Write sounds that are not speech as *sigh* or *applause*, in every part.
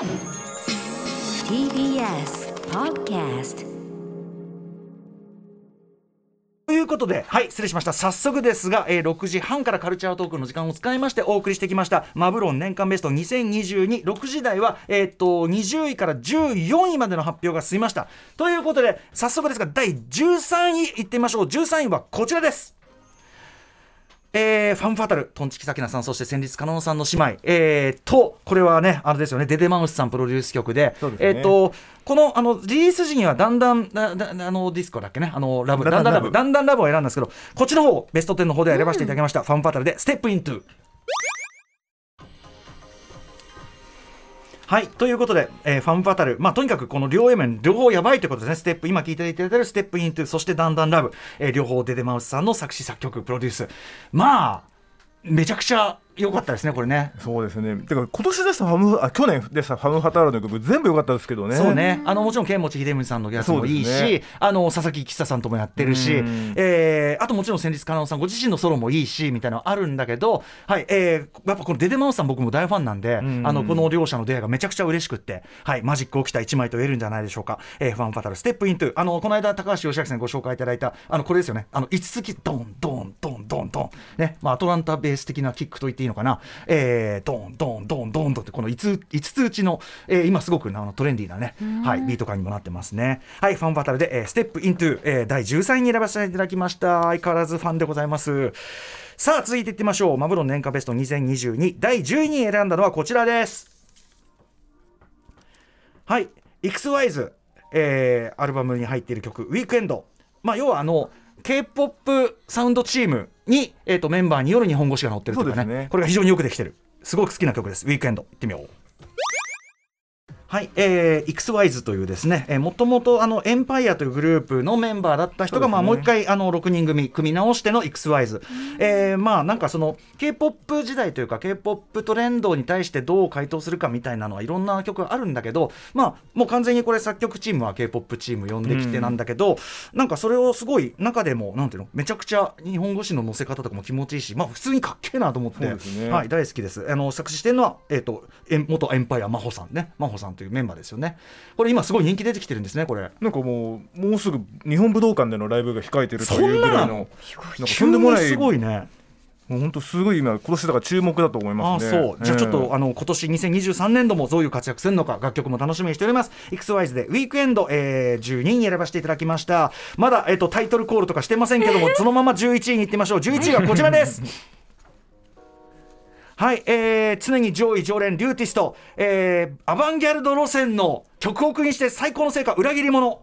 TBS Podcast ということで、はい、失礼しました。早速ですが、えー、6時半からカルチャートークの時間を使いましてお送りしてきました、マブロン年間ベスト2022、6時台は、えーっと、20位から14位までの発表が済みました。ということで、早速ですが、第13位いってみましょう。13位はこちらです。えー、ファンファタル、トンチキサキナさん、そして戦慄カノンさんの姉妹、えー、と、これはね、あれですよね、デデマウスさんプロデュース曲で、ですね。えー、と、このあのリリース時にはだんだんだだあのディスコだっけね、あのラブ、だんだんラブ、だんだんラブを選んだんですけど、こっちの方、ベスト10の方では選ばせていただきました、ファムファタールで、 Step Into。はいということで、えーファムファタール、まあ、とにかくこの両 A 面、両方やばいということですね、ステップ、今聞いていただいてる Step Into、そしてだんだんラブ、えー両方デデマウスさんの作詞、作曲、プロデュース、まあ、めちゃくちゃ良かったですね、これね。そうですね。てか今年でしたファムあ去年でしたファムファタールの曲全部良かったですけどね。そうね、あのもちろん剣持秀文さんのやつもいいし、ね。あの佐々木吉太さんともやってるしうん、えーあともちろん戦慄かなおさんご自身のソロもいいしみたいなのあるんだけど、はいえーやっぱこのデデマウスさん僕も大ファンなんで、ん。あのこの両者の出会いがめちゃくちゃ嬉しくって、はい、マジック起きた1枚と言えるんじゃないでしょうか、えーファンファタルステップイント。ゥあのこの間高橋義明さんにご紹介いただいたあのこれですよね。あの5つきドンドンドンドンドン。ね、まあ、アトランタベース的なキックと言っていいのかな、えー、ドンドンドンドンドンってこの 5, 5つ打ちの、えー今すごくあのトレンディーなね、はい、ビート感にもなってますね。はいファンファタルで、えーステップイントゥ、えー第13位に選ばせていただきました。相変わらずファンでございます。さあ続いていってみましょう。マブロン年間ベスト2022第10位に選んだのはこちらです。はい XWISE、えーアルバムに入っている曲「ウィークエンド」まあ要はあの K-POP サウンドチームに、えー、とメンバーによる日本語詞が載ってるとかねね。これが非常によくできてる。すごく好きな曲です「ウィークエンド」いってみようはい、えー、XWISE というですね、えー、もともとあのエンパイアというグループのメンバーだった人が、ね。まあもう一回あの6人組組み直しての XWISE、えー、まあなんかその K-POP 時代というか K-POP トレンドに対してどう回答するかみたいなのはいろんな曲があるんだけど、まあもう完全にこれ作曲チームは K-POP チーム呼んできてなんだけど、なんかそれをすごい中でもなんていうのめちゃくちゃ日本語詞の載せ方とかも気持ちいいし、まあ普通にかっけえなと思って、ね。はい大好きです。あの作詞してるのはえっ、とえ元エンパイア真帆さんね、真帆さんというメンバーですよね。これ今すごい人気出てきてるんですねこれ。なんかもうもうすぐ日本武道館でのライブが控えてるというぐらいなの？んかとんでもないすごいね。もう本当すごい今今年だから注目だと思いああますね。そうじゃあちょっと、ええあの今年2023年度もどういう活躍するのか楽曲も楽しみにしております XWISE でウィークエンド、えー、12位に選ばせていただきましたまだ、えっとタイトルコールとかしてませんけども *laughs* そのまま11位に行ってみましょう11位はこちらですはい、えー、常に上位常連リューティスト、えー、アバンギャルド路線の曲を区にして最高の成果裏切り者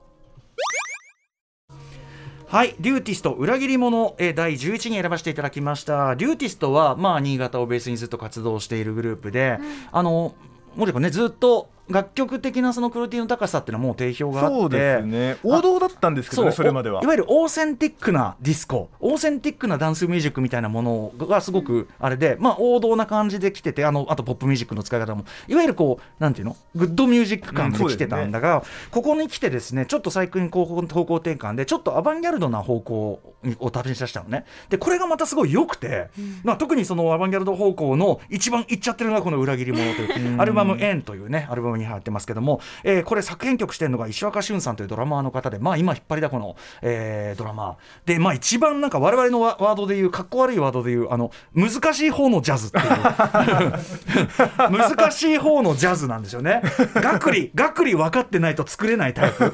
はい、 RYUTist裏切り者、えー第11位に選ばせていただきました。 RYUTistは、まあ、新潟をベースにずっと活動しているグループで、あの、もうね、ずっと楽曲的なそのクオリティの高さっていうのはもう定評があって、そうですね。王道だったんですけどねそれまでは。おいわゆるオーセンティックなディスコ。オーセンティックなダンスミュージックみたいなものがすごくあれで、まあ、王道な感じで来ててあのあとポップミュージックの使い方も。いわゆるこうなんていうの？グッドミュージック感で来てたんだが、ここに来てですねちょっと最近こう方向転換でちょっとアバンギャルドな方向を旅に出したのね。でこれがまたすごい良くて、まあ、特にそのアバンギャルド方向の一番いっちゃってるのがこの「裏切り者」というアルバム「円というねアルバムに入ってますけども、えーこれ作編曲してるのが石若俊さんというドラマーの方でまあ今引っ張りだこの、えードラマー。でまあ一番なんか我々のワワードで言うかっこ悪いワードで言うあの難しい方のジャズっていう。*laughs* 難しい方のジャズなんですよね。がくりがくり分かってないと作れないタイプ。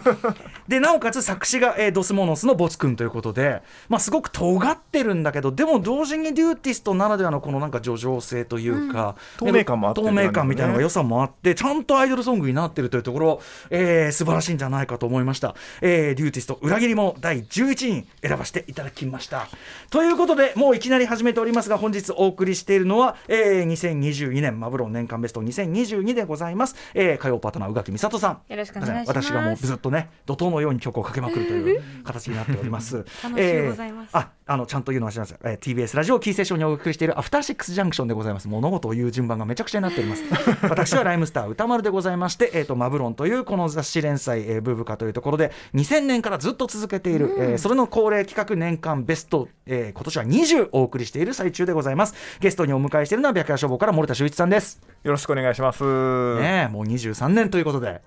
でなおかつ作詞が、えー Dos Monosの没君ということで、まあ、すごく尖ってるんだけどでも同時に RYUTist ならではのこのなんか叙情性というか、透明感もあって透明感みたいなのが良さもあってちゃんとアイドルソングになってるというところ、えー素晴らしいんじゃないかと思いました、えー RYUTist裏切り者第11位選ばせていただきましたということでもういきなり始めておりますが本日お送りしているのは、えー2022年マブロン年間ベスト2022でございます、えー火曜パートナー宇垣美里さんよろしくお願いします私がもうずっとね怒涛のように曲をかけまくるという形になっております楽しゅうございますえーああのちゃんと言うのは知ります、えー、TBS ラジオキーセッションにお送りしているアフターシックスジャンクションでございます。物事を言う順番がめちゃくちゃになっております。私はライムスター歌丸でございまして、えー、とマブロンというこの雑誌連載、えー、ブーブカというところで2000年からずっと続けている、えーそれの恒例企画年間ベスト、えー今年は20お送りしている最中でございます。ゲストにお迎えしているのは白夜消防から森田修一さんです。よろしくお願いします。ねえもう23年ということで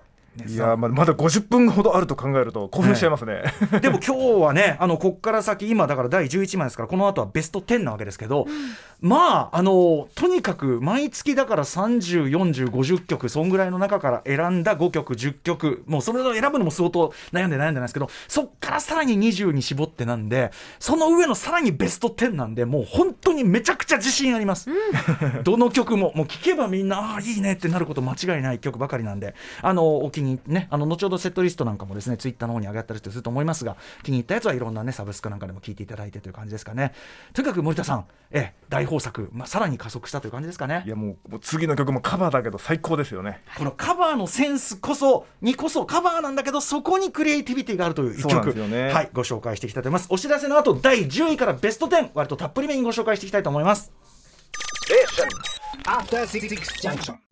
いやまだまだ50分ほどあると考えると興奮しちゃいますね。*laughs* でも今日はね、あのこっから先、今だから第11枚ですから、この後はベスト10なわけですけど、まあ、あのとにかく毎月だから30、40、50曲、そんぐらいの中から選んだ5曲、10曲、もうそれを選ぶのも相当悩んで悩んでないんですけど、そっからさらに20に絞ってなんで、その上のさらにベスト10なんで、もう本当にめちゃくちゃ自信あります。*laughs* どの曲も、もう聴けばみんな、ああ、いいねってなること間違いない曲ばかりなんで、あのお気に入りね、あの後ほどセットリストなんかもですね、ツイッターの方に上がったりすると思いますが、気に入ったやつはいろんなね、サブスクなんかでも聴いていただいてという感じですかね。とにかく森田さん、え大豊作、まあ、さらに加速したという感じですかねい。やもうもう次の曲もカバーだけど最高ですよね。このカバーのセンスこそにこそカバーなんだけどそこにクリエイティビティがあるという一曲ですよねはいご紹介していきたいと思いますお知らせの後第10位からベスト10割とたっぷりめにご紹介していきたいと思います Junction.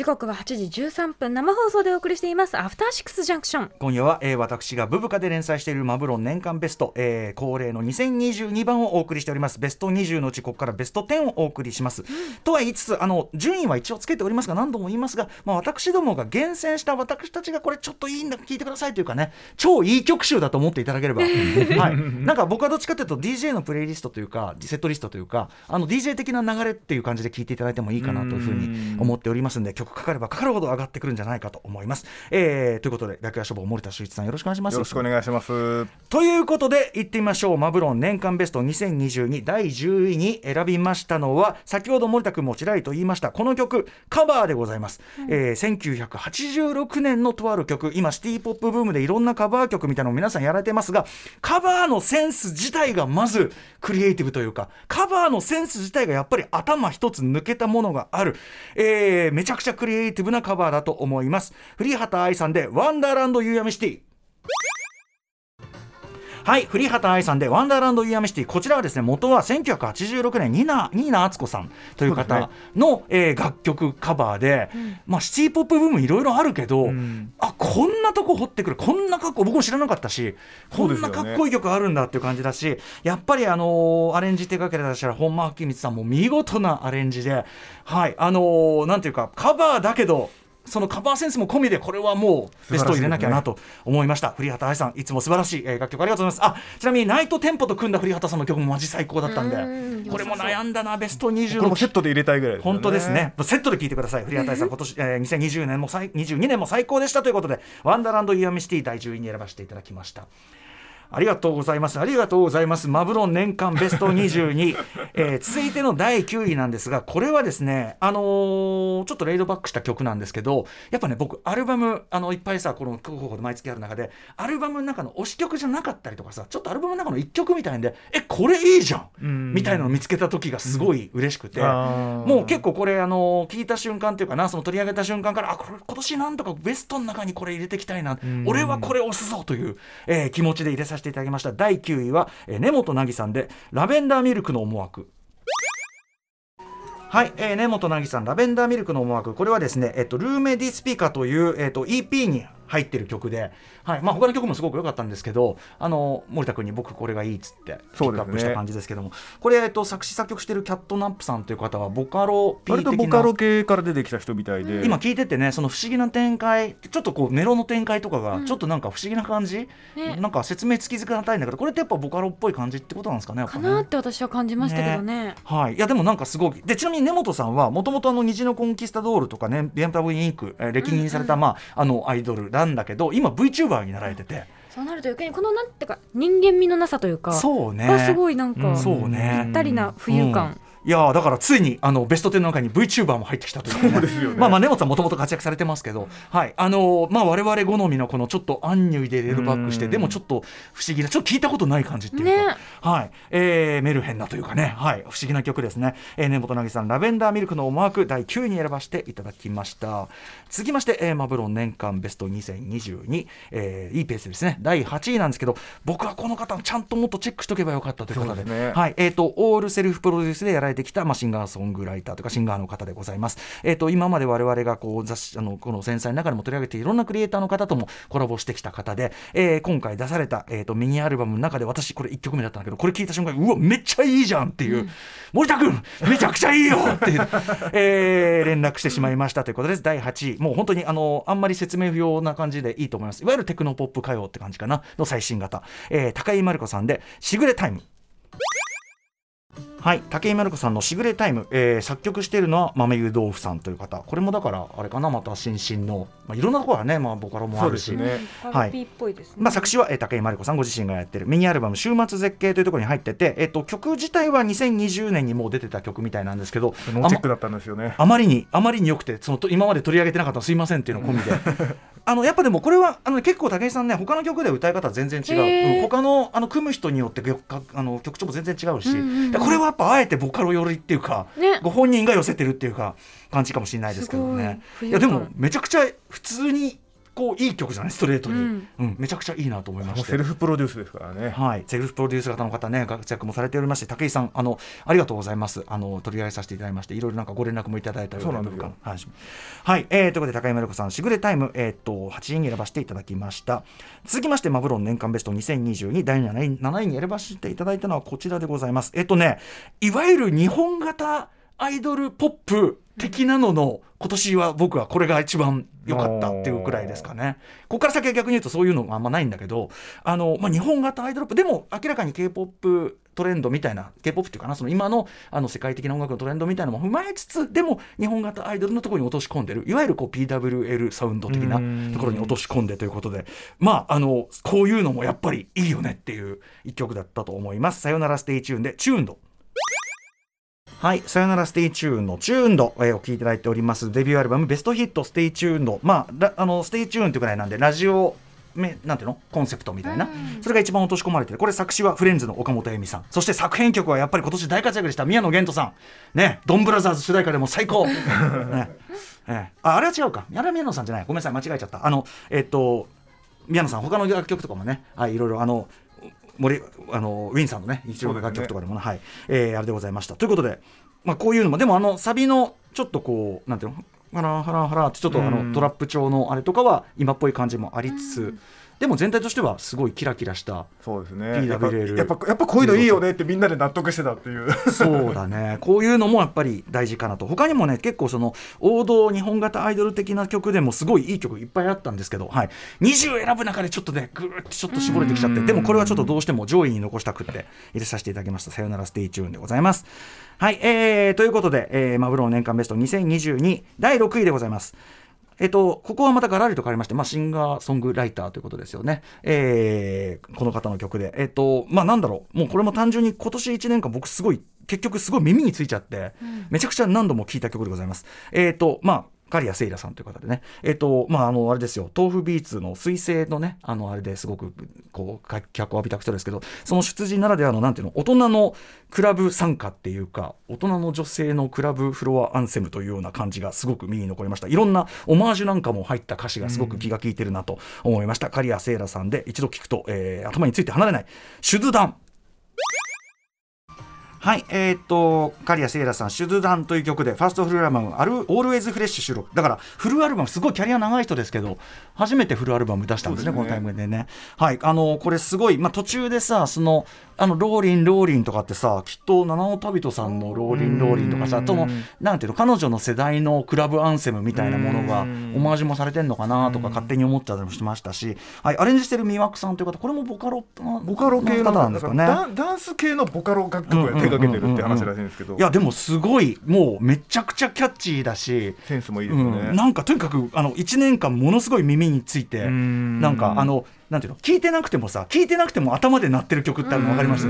時刻は8時13分生放送でお送りしていますアフターシックスジャンクション。今夜は、えー私がブブカで連載しているマブロン年間ベスト、えー恒例の2022番をお送りしております。ベスト20のうちここからベスト10をお送りします、とは言いつつあの順位は一応つけておりますが何度も言いますが、まあ、私どもが厳選した私たちがこれちょっといいんだ聞いてくださいというかね超いい曲集だと思っていただければ、*laughs* はい、なんか僕はどっちかというと DJ のプレイリストというかセットリストというかあの DJ 的な流れっていう感じで聞いていただいてもいいかなというふうに思っておりますんで曲かかればかかるほど上がってくるんじゃないかと思います、えーということで白夜処方森田修一さんよろしくお願いします。よろしくお願いします。ということで行ってみましょう。マブロン年間ベスト2022第10位に選びましたのは先ほど森田君もちらりと言いましたこの曲カバーでございます、えー1986年のとある曲今シティポップブームでいろんなカバー曲みたいなのを皆さんやられてますがカバーのセンス自体がまずクリエイティブというかカバーのセンス自体がやっぱり頭一つ抜けたものがある、えーめちゃくちゃクリエイティブなカバーだと思います。栗畑愛さんで「ワンダーランド夕闇シティ」はい、栗畑愛さんでワンダーランドユーアミシティこちらはですね元は1986年ニーナニーナ敦子さんという方の、えー楽曲カバーで、まあシティポップブームいろいろあるけど、ん。あこんなとこ掘ってくる。こんな格好僕も知らなかったしこんなかっこいい曲あるんだっていう感じだしやっぱりあのーアレンジ手掛けてらっしゃる本間明光さんも見事なアレンジではいあのーなんていうかカバーだけどそのカバーセンスも込みでこれはもうベストを入れなきゃなと思いました栗畑愛さんいつも素晴らしい、えー楽曲ありがとうございますあちなみにナイトテンポと組んだ栗畑さんの曲もマジ最高だったんうんでこれも悩んだなベスト20これもセットで入れたいぐらいね。本当ですね。セットで聞いてください。古谷愛さん、今年、えー、2020年も最22年も最高でしたということで、ワンダーランドイヤミシティ第10位に選ばせていただきました。ありがとうございます。ありがとうございます。マブロン年間ベスト22。*laughs* えー続いての第9位なんですが、これはですね、あのーちょっとレイドバックした曲なんですけど、やっぱね、僕、アルバム、あの、いっぱいさ、この候補で毎月ある中で、アルバムの中の推し曲じゃなかったりとかさ、ちょっとアルバムの中の1曲みたいんで、え、これいいじゃんうんみたいなのを見つけた時がすごい嬉しくて、あーもう結構これあの聞いた瞬間というかなその取り上げた瞬間からあこれ今年なんとかベストの中にこれ入れていきたいな、ん俺はこれ押すぞという、えー気持ちで入れさせていただきました。第9位は、えー根本凪さんで「ラベンダーミルクの思惑」はい、えー、根本凪さん、ラベンダーミルクの思惑、これはですね、えっと、ルーメディスピカという、えっと、EP に入ってる曲で、はい、まあ、他の曲もすごく良かったんですけど、あの、森田君に僕これがいいっつって、ピックアップした感じですけども、これ、えっと、作詞作曲してるキャットナップさんという方は、ボカロ P 割と的なボカロ系から出てきた人みたいで。今聞いててねその不思議な展開ちょっとこうメロの展開とかがちょっとなんか不思議な感じ、ね。なんか説明つきづかないんだけどこれってやっぱボカロっぽい感じってことなんですかねやっぱね。かなって私は感じましたけどね。はい、いやでもなんかすごいでちなみに根本さんはもともと虹のコンキスタドールとかねビエンタブインク、えー歴任された、まあ、あのアイドルなんだけど今 VTuber になられてて。そうなると余計にこのなんていうか人間味のなさというかそうね。がすごいなんか、うん。そうね。ぴったりな浮遊感、いやーだからついにあのベスト10の中に VTuber も入ってきたという、ね、そうですよね。まあまあ根本さんもともと活躍されてますけど、はい。あのーまあ我々好みのこのちょっとアンニュイでレールバックしてうん。でもちょっと不思議なちょっと聞いたことない感じっていうか、ね。はい、えーメルヘンなというかね、はい、不思議な曲ですね、えー、根本凪さんラベンダーミルクの思惑第9位に選ばせていただきました。続きまして、えーマブロン年間ベスト2022、えーいいペースですね。第8位なんですけど僕はこの方ちゃんともっとチェックしとけばよかったということでね。はい。えー、とオールセルフプロデュースでやられてきた、まあ、シンガーソングライターとかシンガーの方でございます、えー、と今まで我々がこう雑誌あのこの繊細の中でも取り上げていろんなクリエイターの方ともコラボしてきた方で、えー今回出された、えー、とミニアルバムの中で私これ1曲目だったんだけどこれ聞いた瞬間うわめっちゃいいじゃんっていう、森田君めちゃくちゃいいよっていう、*laughs* えー連絡してしまいましたということです。第8位もう本当にあのあんまり説明不要な感じでいいと思います。いわゆるテクノポップ歌謡って感じかな。の最新型、えー高井真理子さんで「しぐれタイム」はい、武井真理子さんの「しぐれタイム」えー作曲しているのは豆湯豆腐さんという方。これもだからあれかなまた新進の、まあ、いろんなところはね、まあ、ボカロもあるし、そうですね。はい。パーっぽいですね。まあ、作詞は、えー、武井真理子さんご自身がやってる。ミニアルバム「週末絶景」というところに入ってて、えっと曲自体は2020年にもう出てた曲みたいなんですけどノーチェックだったんですよね。あまりにあまりに良くてそのと今まで取り上げてなかったのすいませんっていうの込みで *laughs* あのやっぱでもこれはあの結構武井さんね他の曲で歌い方全然違う、うん他のあの組む人によってあの曲調も全然違うし、うんうんこれはやっぱあえてボカロ寄りっていうか、ね。ご本人が寄せてるっていうか感じかもしれないですけどね。い。いやでもめちゃくちゃ普通にこういい曲じゃない？ストレートに、ううん。んめちゃくちゃいいなと思いましセルフプロデュースですからね。はい、セルフプロデュース型の方ね、活躍もされておりまして、武井さん、あの、ありがとうございます。あの、取り上げさせていただきまして、いろいろなんかご連絡もいただいたよそうな部分はい、はい、えーということで、高井真理子さん、しぐれタイム、えーっと、8位に選ばせていただきました。続きまして、マブロン年間ベスト2022、第7位 ,7 位に選ばせていただいたのはこちらでございます。えっとね、いわゆる日本型アイドルポップ的なのの、今年は僕はこれが一番良かったっていうくらいですかね。ここから先は逆に言うとそういうのがあんまないんだけど、あの、まあ、日本型アイドルポップ、でも明らかに K-POP トレンドみたいな、K-POP っていうかな、その今のあの世界的な音楽のトレンドみたいなのも踏まえつつ、でも日本型アイドルのところに落とし込んでる、いわゆるこう PWL サウンド的なところに落とし込んでということで、まあ、あの、こういうのもやっぱりいいよねっていう一曲だったと思います。さよならステイチューンで、 Tuned。はい、さよならステイチューンの Tuned、えーお聴きいただいております。デビューアルバム Best Hit Stay Tuned まあラあのステイチューンっていうくらいなんでラジオめなんていうの？コンセプトみたいな、それが一番落とし込まれてる。これ作詞はフレンズの岡本恵美さん。そして作編曲はやっぱり今年大活躍でした宮野弦士さん。ねドンブラザーズ主題歌でも最高、*laughs* ねええ。ああれは違うか。あれは宮野さんじゃない。ごめんなさい間違えちゃった。あのえっと宮野さん他の楽曲とかもね。はいいろいろあの森あのウィンさんのね一応楽曲とかでもねはい、えーあれでございました。ということでまあこういうのもでもあのサビのちょっとこうなんていうの？ハラハラハラってちょっとあうん。のトラップ調のあれとかは今っぽい感じもありつつ、でも全体としてはすごいキラキラしたそうですね。PWL やっぱやっぱこういうのいいよねってみんなで納得してたっていう。そうだね。*laughs* こういうのもやっぱり大事かなと。他にもね結構その王道日本型アイドル的な曲でもすごいいい曲いっぱいあったんですけど、はい、20選ぶ中でちょっとねぐーってちょっと絞れてきちゃってでもこれはちょっとどうしても上位に残したくって入れさせていただきました。さよならステイチューンでございます。はい、えー、ということで、えー、マブロン年間ベスト2022第6位でございますえっと、ここはまたガラリと変わりまして、まあ、シンガーソングライターということですよね。えーこの方の曲で。えっと、まあ、なんだろう。もうこれも単純に今年1年間僕すごい、結局すごい耳についちゃって、めちゃくちゃ何度も聴いた曲でございます。えっと、まあ、刈谷セイラさんという方でね、えっ、と、まあ、あの、あれですよ、豆腐ビーツの彗星のね、あの、あれですごく、こう、脚を浴びた人ですけど、その出自ならではの、なんていうの、大人のクラブ参加っていうか、大人の女性のクラブフロアアンセムというような感じがすごく耳に残りました。いろんなオマージュなんかも入った歌詞がすごく気が利いてるなと思いました。刈谷セイラさんで、一度聞くと、えー頭について離れない、手術弾。はい、えーっと、刈谷セイラさん、シュドゥダンという曲で、ファーストフルアルバム、アルオールウェイズフレッシュ収録。だから、フルアルバム、すごいキャリア長い人ですけど、初めてフルアルバム出したんですね、すねこのタイミングでね。はい、あの、これすごい、まあ、途中でさ、その、あの、ローリン、ローリンとかってさ、きっと、七尾旅人さんのローリン、ローリンとかさ、うん。その、なんていうの、彼女の世代のクラブアンセムみたいなものが、うん。オマージュもされてんのかなとか、勝手に思っちゃったりもしましたし、はい、アレンジしてるミワクさんという方、これもボカロ、ボカロ系の方なんですかね。ダンス系のボカロ楽曲を手掛けてるって話らしいんですけど。いやでもすごいもうめちゃくちゃキャッチーだし、センスもいいですよね、うん、なんかとにかくあの1年間ものすごい耳についてうん。なんかあのなんていうの聞いてなくてもさ聞いてなくても頭で鳴ってる曲ってあるの分かります？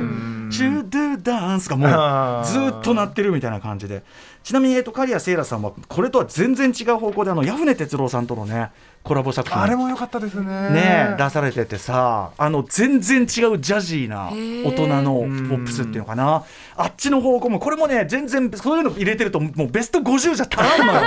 うんシュードゥダンスがもうずっと鳴ってるみたいな感じで。ちなみに、えっと、刈谷聖羅さんはこれとは全然違う方向であの矢船哲郎さんとのねコラボ作品あれも良かったですね。ね出されててさあの全然違うジャジーな大人のポップスっていうのかな。あっちの方向もこれもね全然そういうの入れてるともうベスト50じゃ足らんのよ。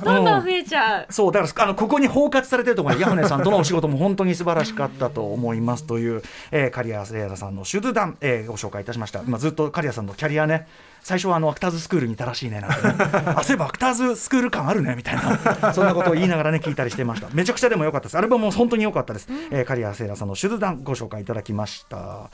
*laughs* どんどん増えちゃう。そうだからあのここに包括されてるところ矢船さんとのお仕事も本当に素晴らしかったと思いますという、えー、刈谷聖羅さんの手術団、えー、ご紹介いたしました、まあ、ずっと刈谷さんのキャリアね最初はあのアクターズスクールにいたらしいねなんてね。*laughs* あそういえばアクターズスクール感あるねみたいな *laughs* そんなことを言いながらね聞いたりしてました。めちゃくちゃでも良かったです。アルバムも本当に良かったです、えー、刈谷聖羅さんの手術団ご紹介いただきました。は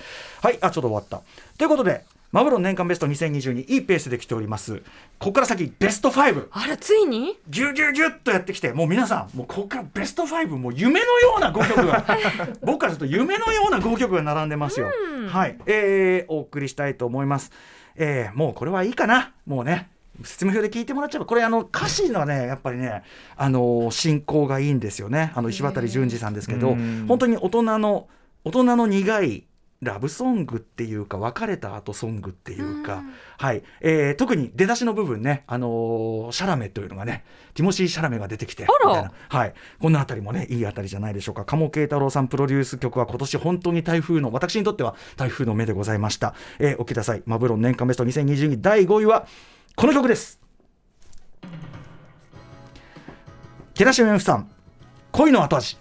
い。あちょっと終わった。ということでマブロン年間ベスト2022いいペースで来ております。ここから先ベスト5あらついに？ギュギュギュッとやってきてもう皆さんもうここからベスト5もう夢のような5曲が *laughs* 僕からすると夢のような5曲が並んでますよ、はい、えー、お送りしたいと思います、えー、もうこれはいいかな。もうね説明表で聞いてもらっちゃえばこれあの歌詞のねやっぱりねあのー進行がいいんですよね。あの石渡淳二さんですけどうん。本当に大人の大人の苦いラブソングっていうか別れた後ソングっていうか、はい。えー特に出だしの部分ね、あのーシャラメというのがねティモシー・シャラメが出てきてはい、こんなあたりもねいいあたりじゃないでしょうか。鴨慶太郎さんプロデュース曲は今年本当に台風の私にとっては台風の目でございました、えーお聞きください。マブロン年間ベスト2022第5位はこの曲です。寺島由布さん恋の後味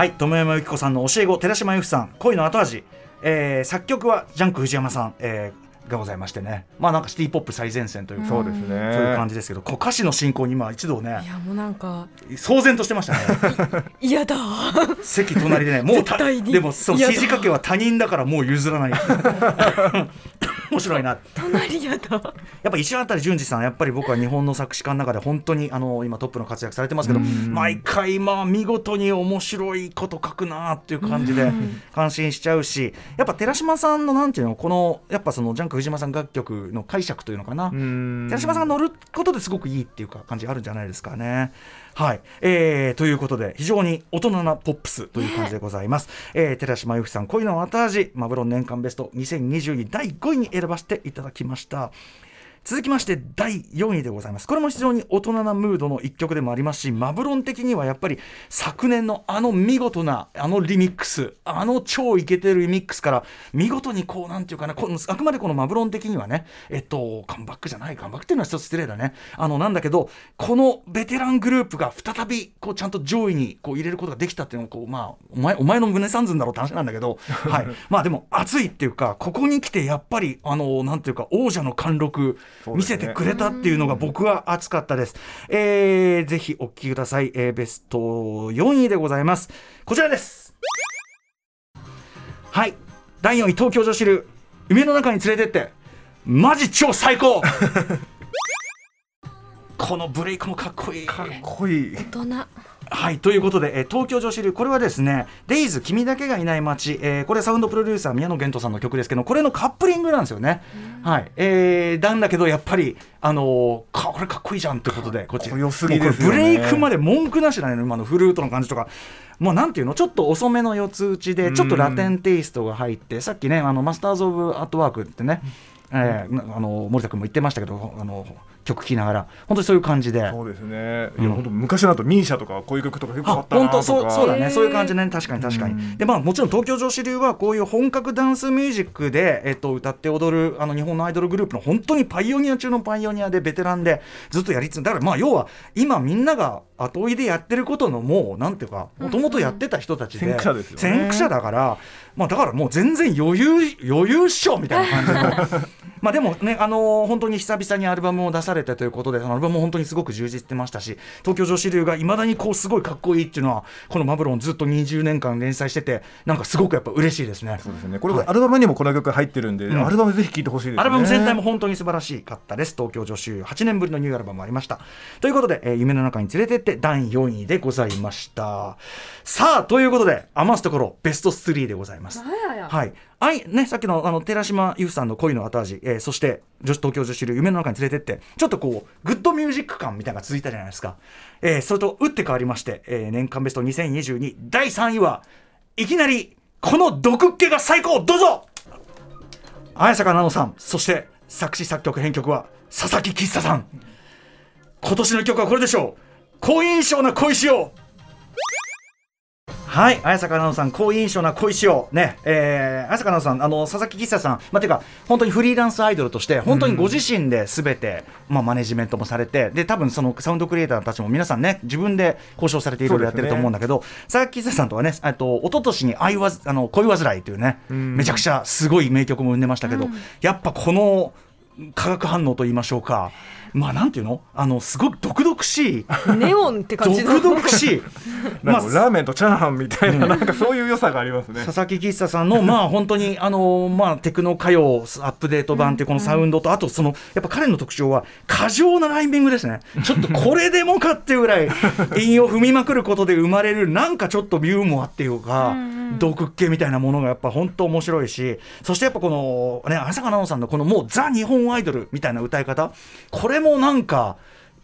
はい友山由紀子さんの教え子寺島由布さん恋の後味、えー作曲はジャンク藤山さん、えーがございましてね。まあなんかシティ・ポップ最前線というか、そうですね。そういう感じですけど歌詞の進行に今一度ねいやもうなんか騒然としてましたね。嫌だ。席隣でねもうたでもそう嫌だ。肘掛けは他人だからもう譲らない *laughs* 面白いな。隣嫌だ。やっぱ石渡淳二さんやっぱり僕は日本の作詞家の中で本当にあの今トップの活躍されてますけどうん。毎回まあ見事に面白いこと書くなっていう感じで感心しちゃうしやっぱ寺島さんのなんていうのこのやっぱそのジャンク藤島さん楽曲の解釈というのかな。うん。寺島さんが乗ることですごくいいっていうか感じあるんじゃないですかね。はい、えー、ということで非常に大人なポップスという感じでございます。えー、寺島由布さん恋の後味マブロン年間ベスト2022第5位に選ばせていただきました。続きまして第4位でございます。これも非常に大人なムードの一曲でもありますしマブロン的にはやっぱり昨年のあの見事なあのリミックスあの超イケてるリミックスから見事にこうなんていうかなこのあくまでこのマブロン的にはねえっとカムバックじゃないカムバックっていうのは一つ失礼だね。あのなんだけどこのベテラングループが再びこうちゃんと上位にこう入れることができたっていうのをこうまあお前お前の胸三寸だろうって話なんだけどはい。*laughs* まあでも熱いっていうかここに来てやっぱりあのなんていうか王者の貫禄見せてくれたっていうのが僕は熱かったです。えー、ぜひお聞きください、えーベスト4位でございます。こちらです。はい。第4位、東京女子流。夢の中に連れてって。マジ超最高 *laughs* このブレイクもかっこいい。かっこいい大人。はいということで、えー東京女子流これはですね「デイズ君だけがいない街」えーこれサウンドプロデューサー宮野源人さんの曲ですけどこれのカップリングなんですよね。はいえー、なんだけどやっぱり、あのーかこれかっこいいじゃんってことでこっちすぎですよね。ブレイクまで文句なしだね今のフルートの感じとか。もうなんていうの？ちょっと遅めの四つ打ちでちょっとラテンテイストが入ってさっきねあのマスターズ・オブ・アートワークってね、えーなあの森田君も言ってましたけどあの曲聴きながら本当にそういう感じで。そうですね、うん。いや本当昔だとミーシャとかこういう曲とか結構ああったなとか。本当そうそうだね。そういう感じね。確かに確かに、うんでまあもちろん東京女子流はこういう本格ダンスミュージックで、えっと、歌って踊るあの日本のアイドルグループの本当にパイオニア中のパイオニアでベテランでずっとやり続けだからまあ要は今みんなが後追いでやってることのもうなんていうかもともとやってた人たちで、先駆者ですよね先駆者だからまあだからもう全然余裕余裕っしょみたいな感じの *laughs* まあでもねあのー本当に久々にアルバムを出されてということであのアルバムも本当にすごく充実してましたし東京女子流がいまだにこうすごいかっこいいっていうのはこの「マブロン」ずっと20年間連載しててなんかすごくやっぱ嬉しいですね。そうですねこれ、はいアルバムにもこの曲入ってるんで、うんアルバムぜひ聴いてほしいですねアルバム全体も本当に素晴らしかったです。東京女子流8年ぶりのニューアルバムもありました。ということで、えー夢の中に連れてって第4位でございました。さあ、ということで、余すところベスト3でございます。はい、愛ねさっきのあの寺島由布さんの恋の後味、えーそして女子東京女子流夢の中に連れてってちょっとこうグッドミュージック感みたいなのが続いたじゃないですか、えーそれと打って変わりまして、えー年間ベスト2022第3位はいきなりこの毒っ気が最高どうぞ!綾坂奈々さんそして作詞作曲編曲は佐々木喫茶さん。今年の曲はこれでしょう好印象な恋しよう。はい、綾坂奈々さん、好印象な恋しよう。ね、えー、綾坂奈々さん、あの、佐々木喫茶さん、まあ、ていうか、本当にフリーランスアイドルとして、本当にご自身で全て、まあ、マネジメントもされて、で、多分そのサウンドクリエイターたちも皆さんね、自分で交渉されていろいろやってると思うんだけど、佐々木喫茶さんとはね、えっと、一昨年に愛わず、あの、恋煩いというね、ん。めちゃくちゃすごい名曲も生んでましたけど、やっぱこの、化学反応と言いましょうか。まあ、なんていうの？あの、すごく毒々しい。ネオンって感じの。毒々しい。*laughs* なんかラーメンとチャーハンみたいな、なんかそういう良さがありますね。佐々木喫茶さんのまあ本当にあのまあテクノ歌謡アップデート版っていうこのサウンドとあとそのやっぱ彼の特徴は過剰なライミングですね。ちょっとこれでもかっていうぐらい *laughs* 韻を踏みまくることで生まれるなんかちょっとユーモアっていうか毒っ気みたいなものがやっぱ本当面白いしそしてやっぱこのね浅香奈緒さんのこのもうザ日本アイドルみたいな歌い方これもなんか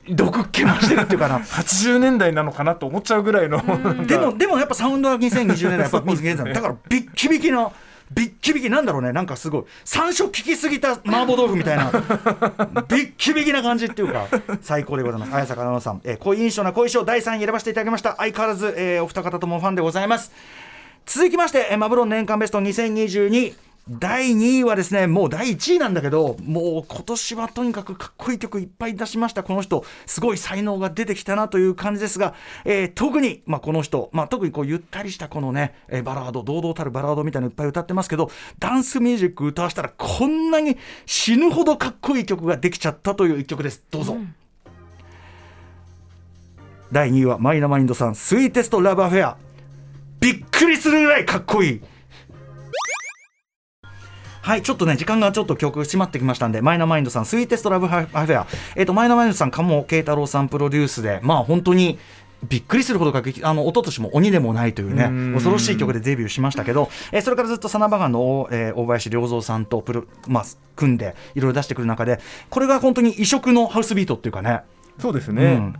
毒っ気増してるっていうかな。80年代なのかなと思っちゃうぐらいの。でも、でもやっぱサウンドは2020年代、やっぱ現在、だからビッキビキな、ビッキビキなんだろうね、なんかすごい、山椒効きすぎた麻婆豆腐みたいな、*laughs* ビッキビキな感じっていうか、最高でございます。綾坂奈々さん、えー、恋印象な恋印象第3位選ばせていただきました。相変わらず、えーお二方ともファンでございます。続きまして、えーマブロン年間ベスト2022。第2位はですね、もう第1位なんだけど、もう今年はとにかくかっこいい曲いっぱい出しました、この人、すごい才能が出てきたなという感じですが、えー特に、まあ、この人、まあ、特にこうゆったりしたこのね、えーバラード、堂々たるバラードみたいなのいっぱい歌ってますけど、ダンスミュージック歌わせたら、こんなに死ぬほどかっこいい曲ができちゃったという一曲です。どうぞ。第2位はマイナマインドさん、 Sweetest Love Affair。びっくりするぐらいかっこいい。はい、ちょっとね、時間がちょっと曲締まってきましたんで、マイナマインドさん、 Sweetest Love Affair。えっ、と、マイナマインドさん、加茂啓太郎さんプロデュースで、まあ本当に、びっくりするほどかけあの一昨年も鬼でもないというねん。恐ろしい曲でデビューしましたけど、えーそれからずっとサナバガンの、えー大林亮三さんとプロ、まあ、組んでいろいろ出してくる中でこれが本当に異色のハウスビートっていうかね、そうですね、うん、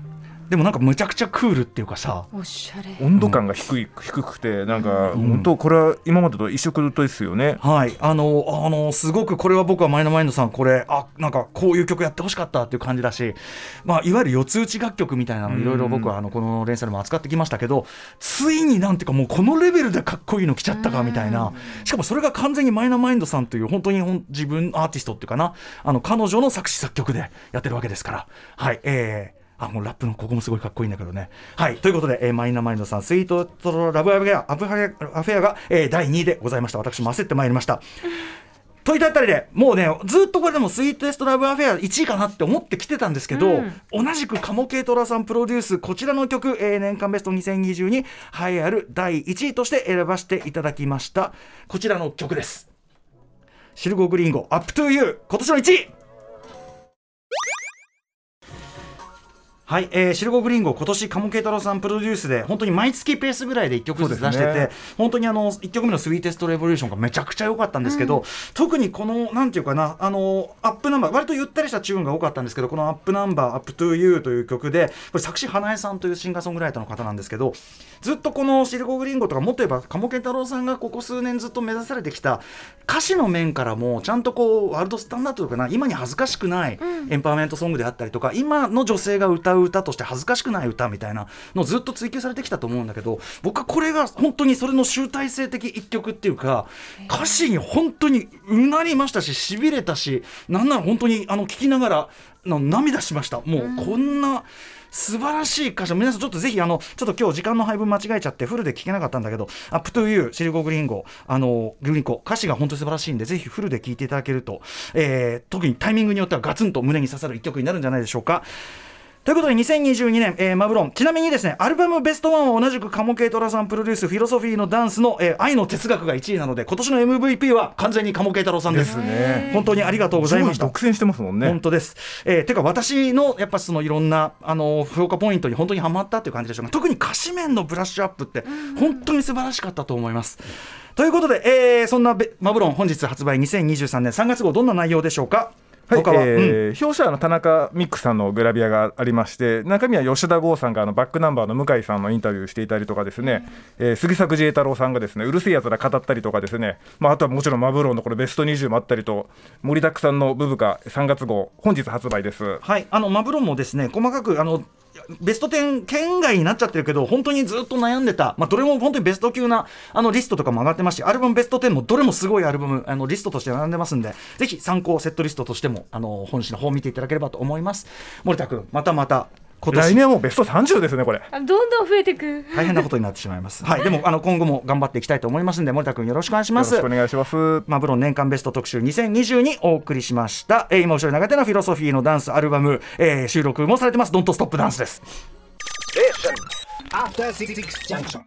でもなんかむちゃくちゃクールっていうかさおしゃれ温度感が低い、低くてなんか、本当これは今までと異色ですよねはい、あの、あの、すごくこれは僕はマイナマインドさん、これ、あ、なんかこういう曲やってほしかったっていう感じだし。まあ、いわゆる四つ打ち楽曲みたいなの、いろいろ僕は、あの、この連載でも扱ってきましたけど。ついになんていうか、もうこのレベルでかっこいいの来ちゃったかみたいな。しかも、それが完全にマイナマインドさんという、本当に自分アーティストっていうかな。あの、彼女の作詞作曲でやってるわけですから。はい、えーあ、もうラップのここもすごいかっこいいんだけどね。はい。ということで、えーマイナマインドさん、 Sweetest Love Affair、Affair、Affair が、えー第2位でございました。私も焦ってまいりました。といったあたりでもうねずっとこれでも Sweetest Love Affair 1位かなって思ってきてたんですけど、同じく加茂啓太郎さんプロデュースこちらの曲、えー年間ベスト2020に栄えある第1位として選ばせていただきましたこちらの曲ですシルゴグリンゴ Up to You 今年の1位はい、えー、シルゴグリンゴ今年加茂啓太郎さんプロデュースで本当に毎月ペースぐらいで1曲ずつ出してて、ね本当にあの1曲目の「スイーテストレボリューション」がめちゃくちゃ良かったんですけど、特にこのなんていうかなあのアップナンバー割とゆったりしたチューンが多かったんですけどこの「アップナンバーアップトゥーユー」という曲でこれ作詞花江さんというシンガーソングライターの方なんですけどずっとこのシルゴグリンゴとかもっと言えばカモケン太郎さんがここ数年ずっと目指されてきた歌詞の面からもちゃんとこうワールドスタンダードというかな今に恥ずかしくないエンパワーメントソングであったりとか、今の女性が歌う歌として恥ずかしくない歌みたいなのをずっと追求されてきたと思うんだけど僕はこれが本当にそれの集大成的一曲っていうか歌詞に本当にうなりましたししびれたしなんなら本当にあの聞きながらの涙しましたもうこんな。素晴らしい歌詞皆さんちょっとぜひあのちょっと今日時間の配分間違えちゃってフルで聞けなかったんだけど「 Up to you シルゴグリンゴ」あのグリンコ歌詞が本当に素晴らしいんでぜひフルで聞いていただけると、えー特にタイミングによってはガツンと胸に刺さる一曲になるんじゃないでしょうか。ということで2022年、えーマブロン。ちなみにですねアルバムベストワンは同じくカモケイタロウさんプロデュースフィロソフィーのダンスの、えー愛の哲学が1位なので今年の MVP は完全にカモケイタロウさんでですね。本当にありがとうございました。独占してますもんね。本当です。えー、てか私のやっぱそのいろんなあの評価ポイントに本当にはまったっていう感じでしょうが特に歌詞面のブラッシュアップって本当に素晴らしかったと思います。ということで、えーそんなベマブロン本日発売2023年3月号どんな内容でしょうか？はい、他は、うん。えー表紙はあの田中ミックさんのグラビアがありまして中身は吉田剛さんがあのバックナンバーの向井さんのインタビューしていたりとかですね、えー杉作慈英太郎さんがですねうるせえやつら語ったりとかですね、まあ、あとはもちろんマブロンのこれベスト20もあったりと盛りだくさんのブブカ3月号本日発売です。はい、あのマブロンもですね細かくあのベスト10圏外になっちゃってるけど本当にずっと悩んでた、まあ、どれも本当にベスト級なあのリストとかも上がってますしアルバムベスト10もどれもすごいアルバムあのリストとして並んでますんでぜひ参考セットリストとしてもあの本誌の方を見ていただければと思います。森田君またまた来年。年はもうベスト30ですねこれ。あどんどん増えていく。大変なことになってしまいます。はい。でもあの今後も頑張っていきたいと思いますんで森田君よろしくお願いします。よろしくお願いします。マブロン年間ベスト特集2022お送りしました、えー今後ろに流れてのフィロソフィーのダンスアルバム、えー収録もされてます「ドントストップダンスです Junction.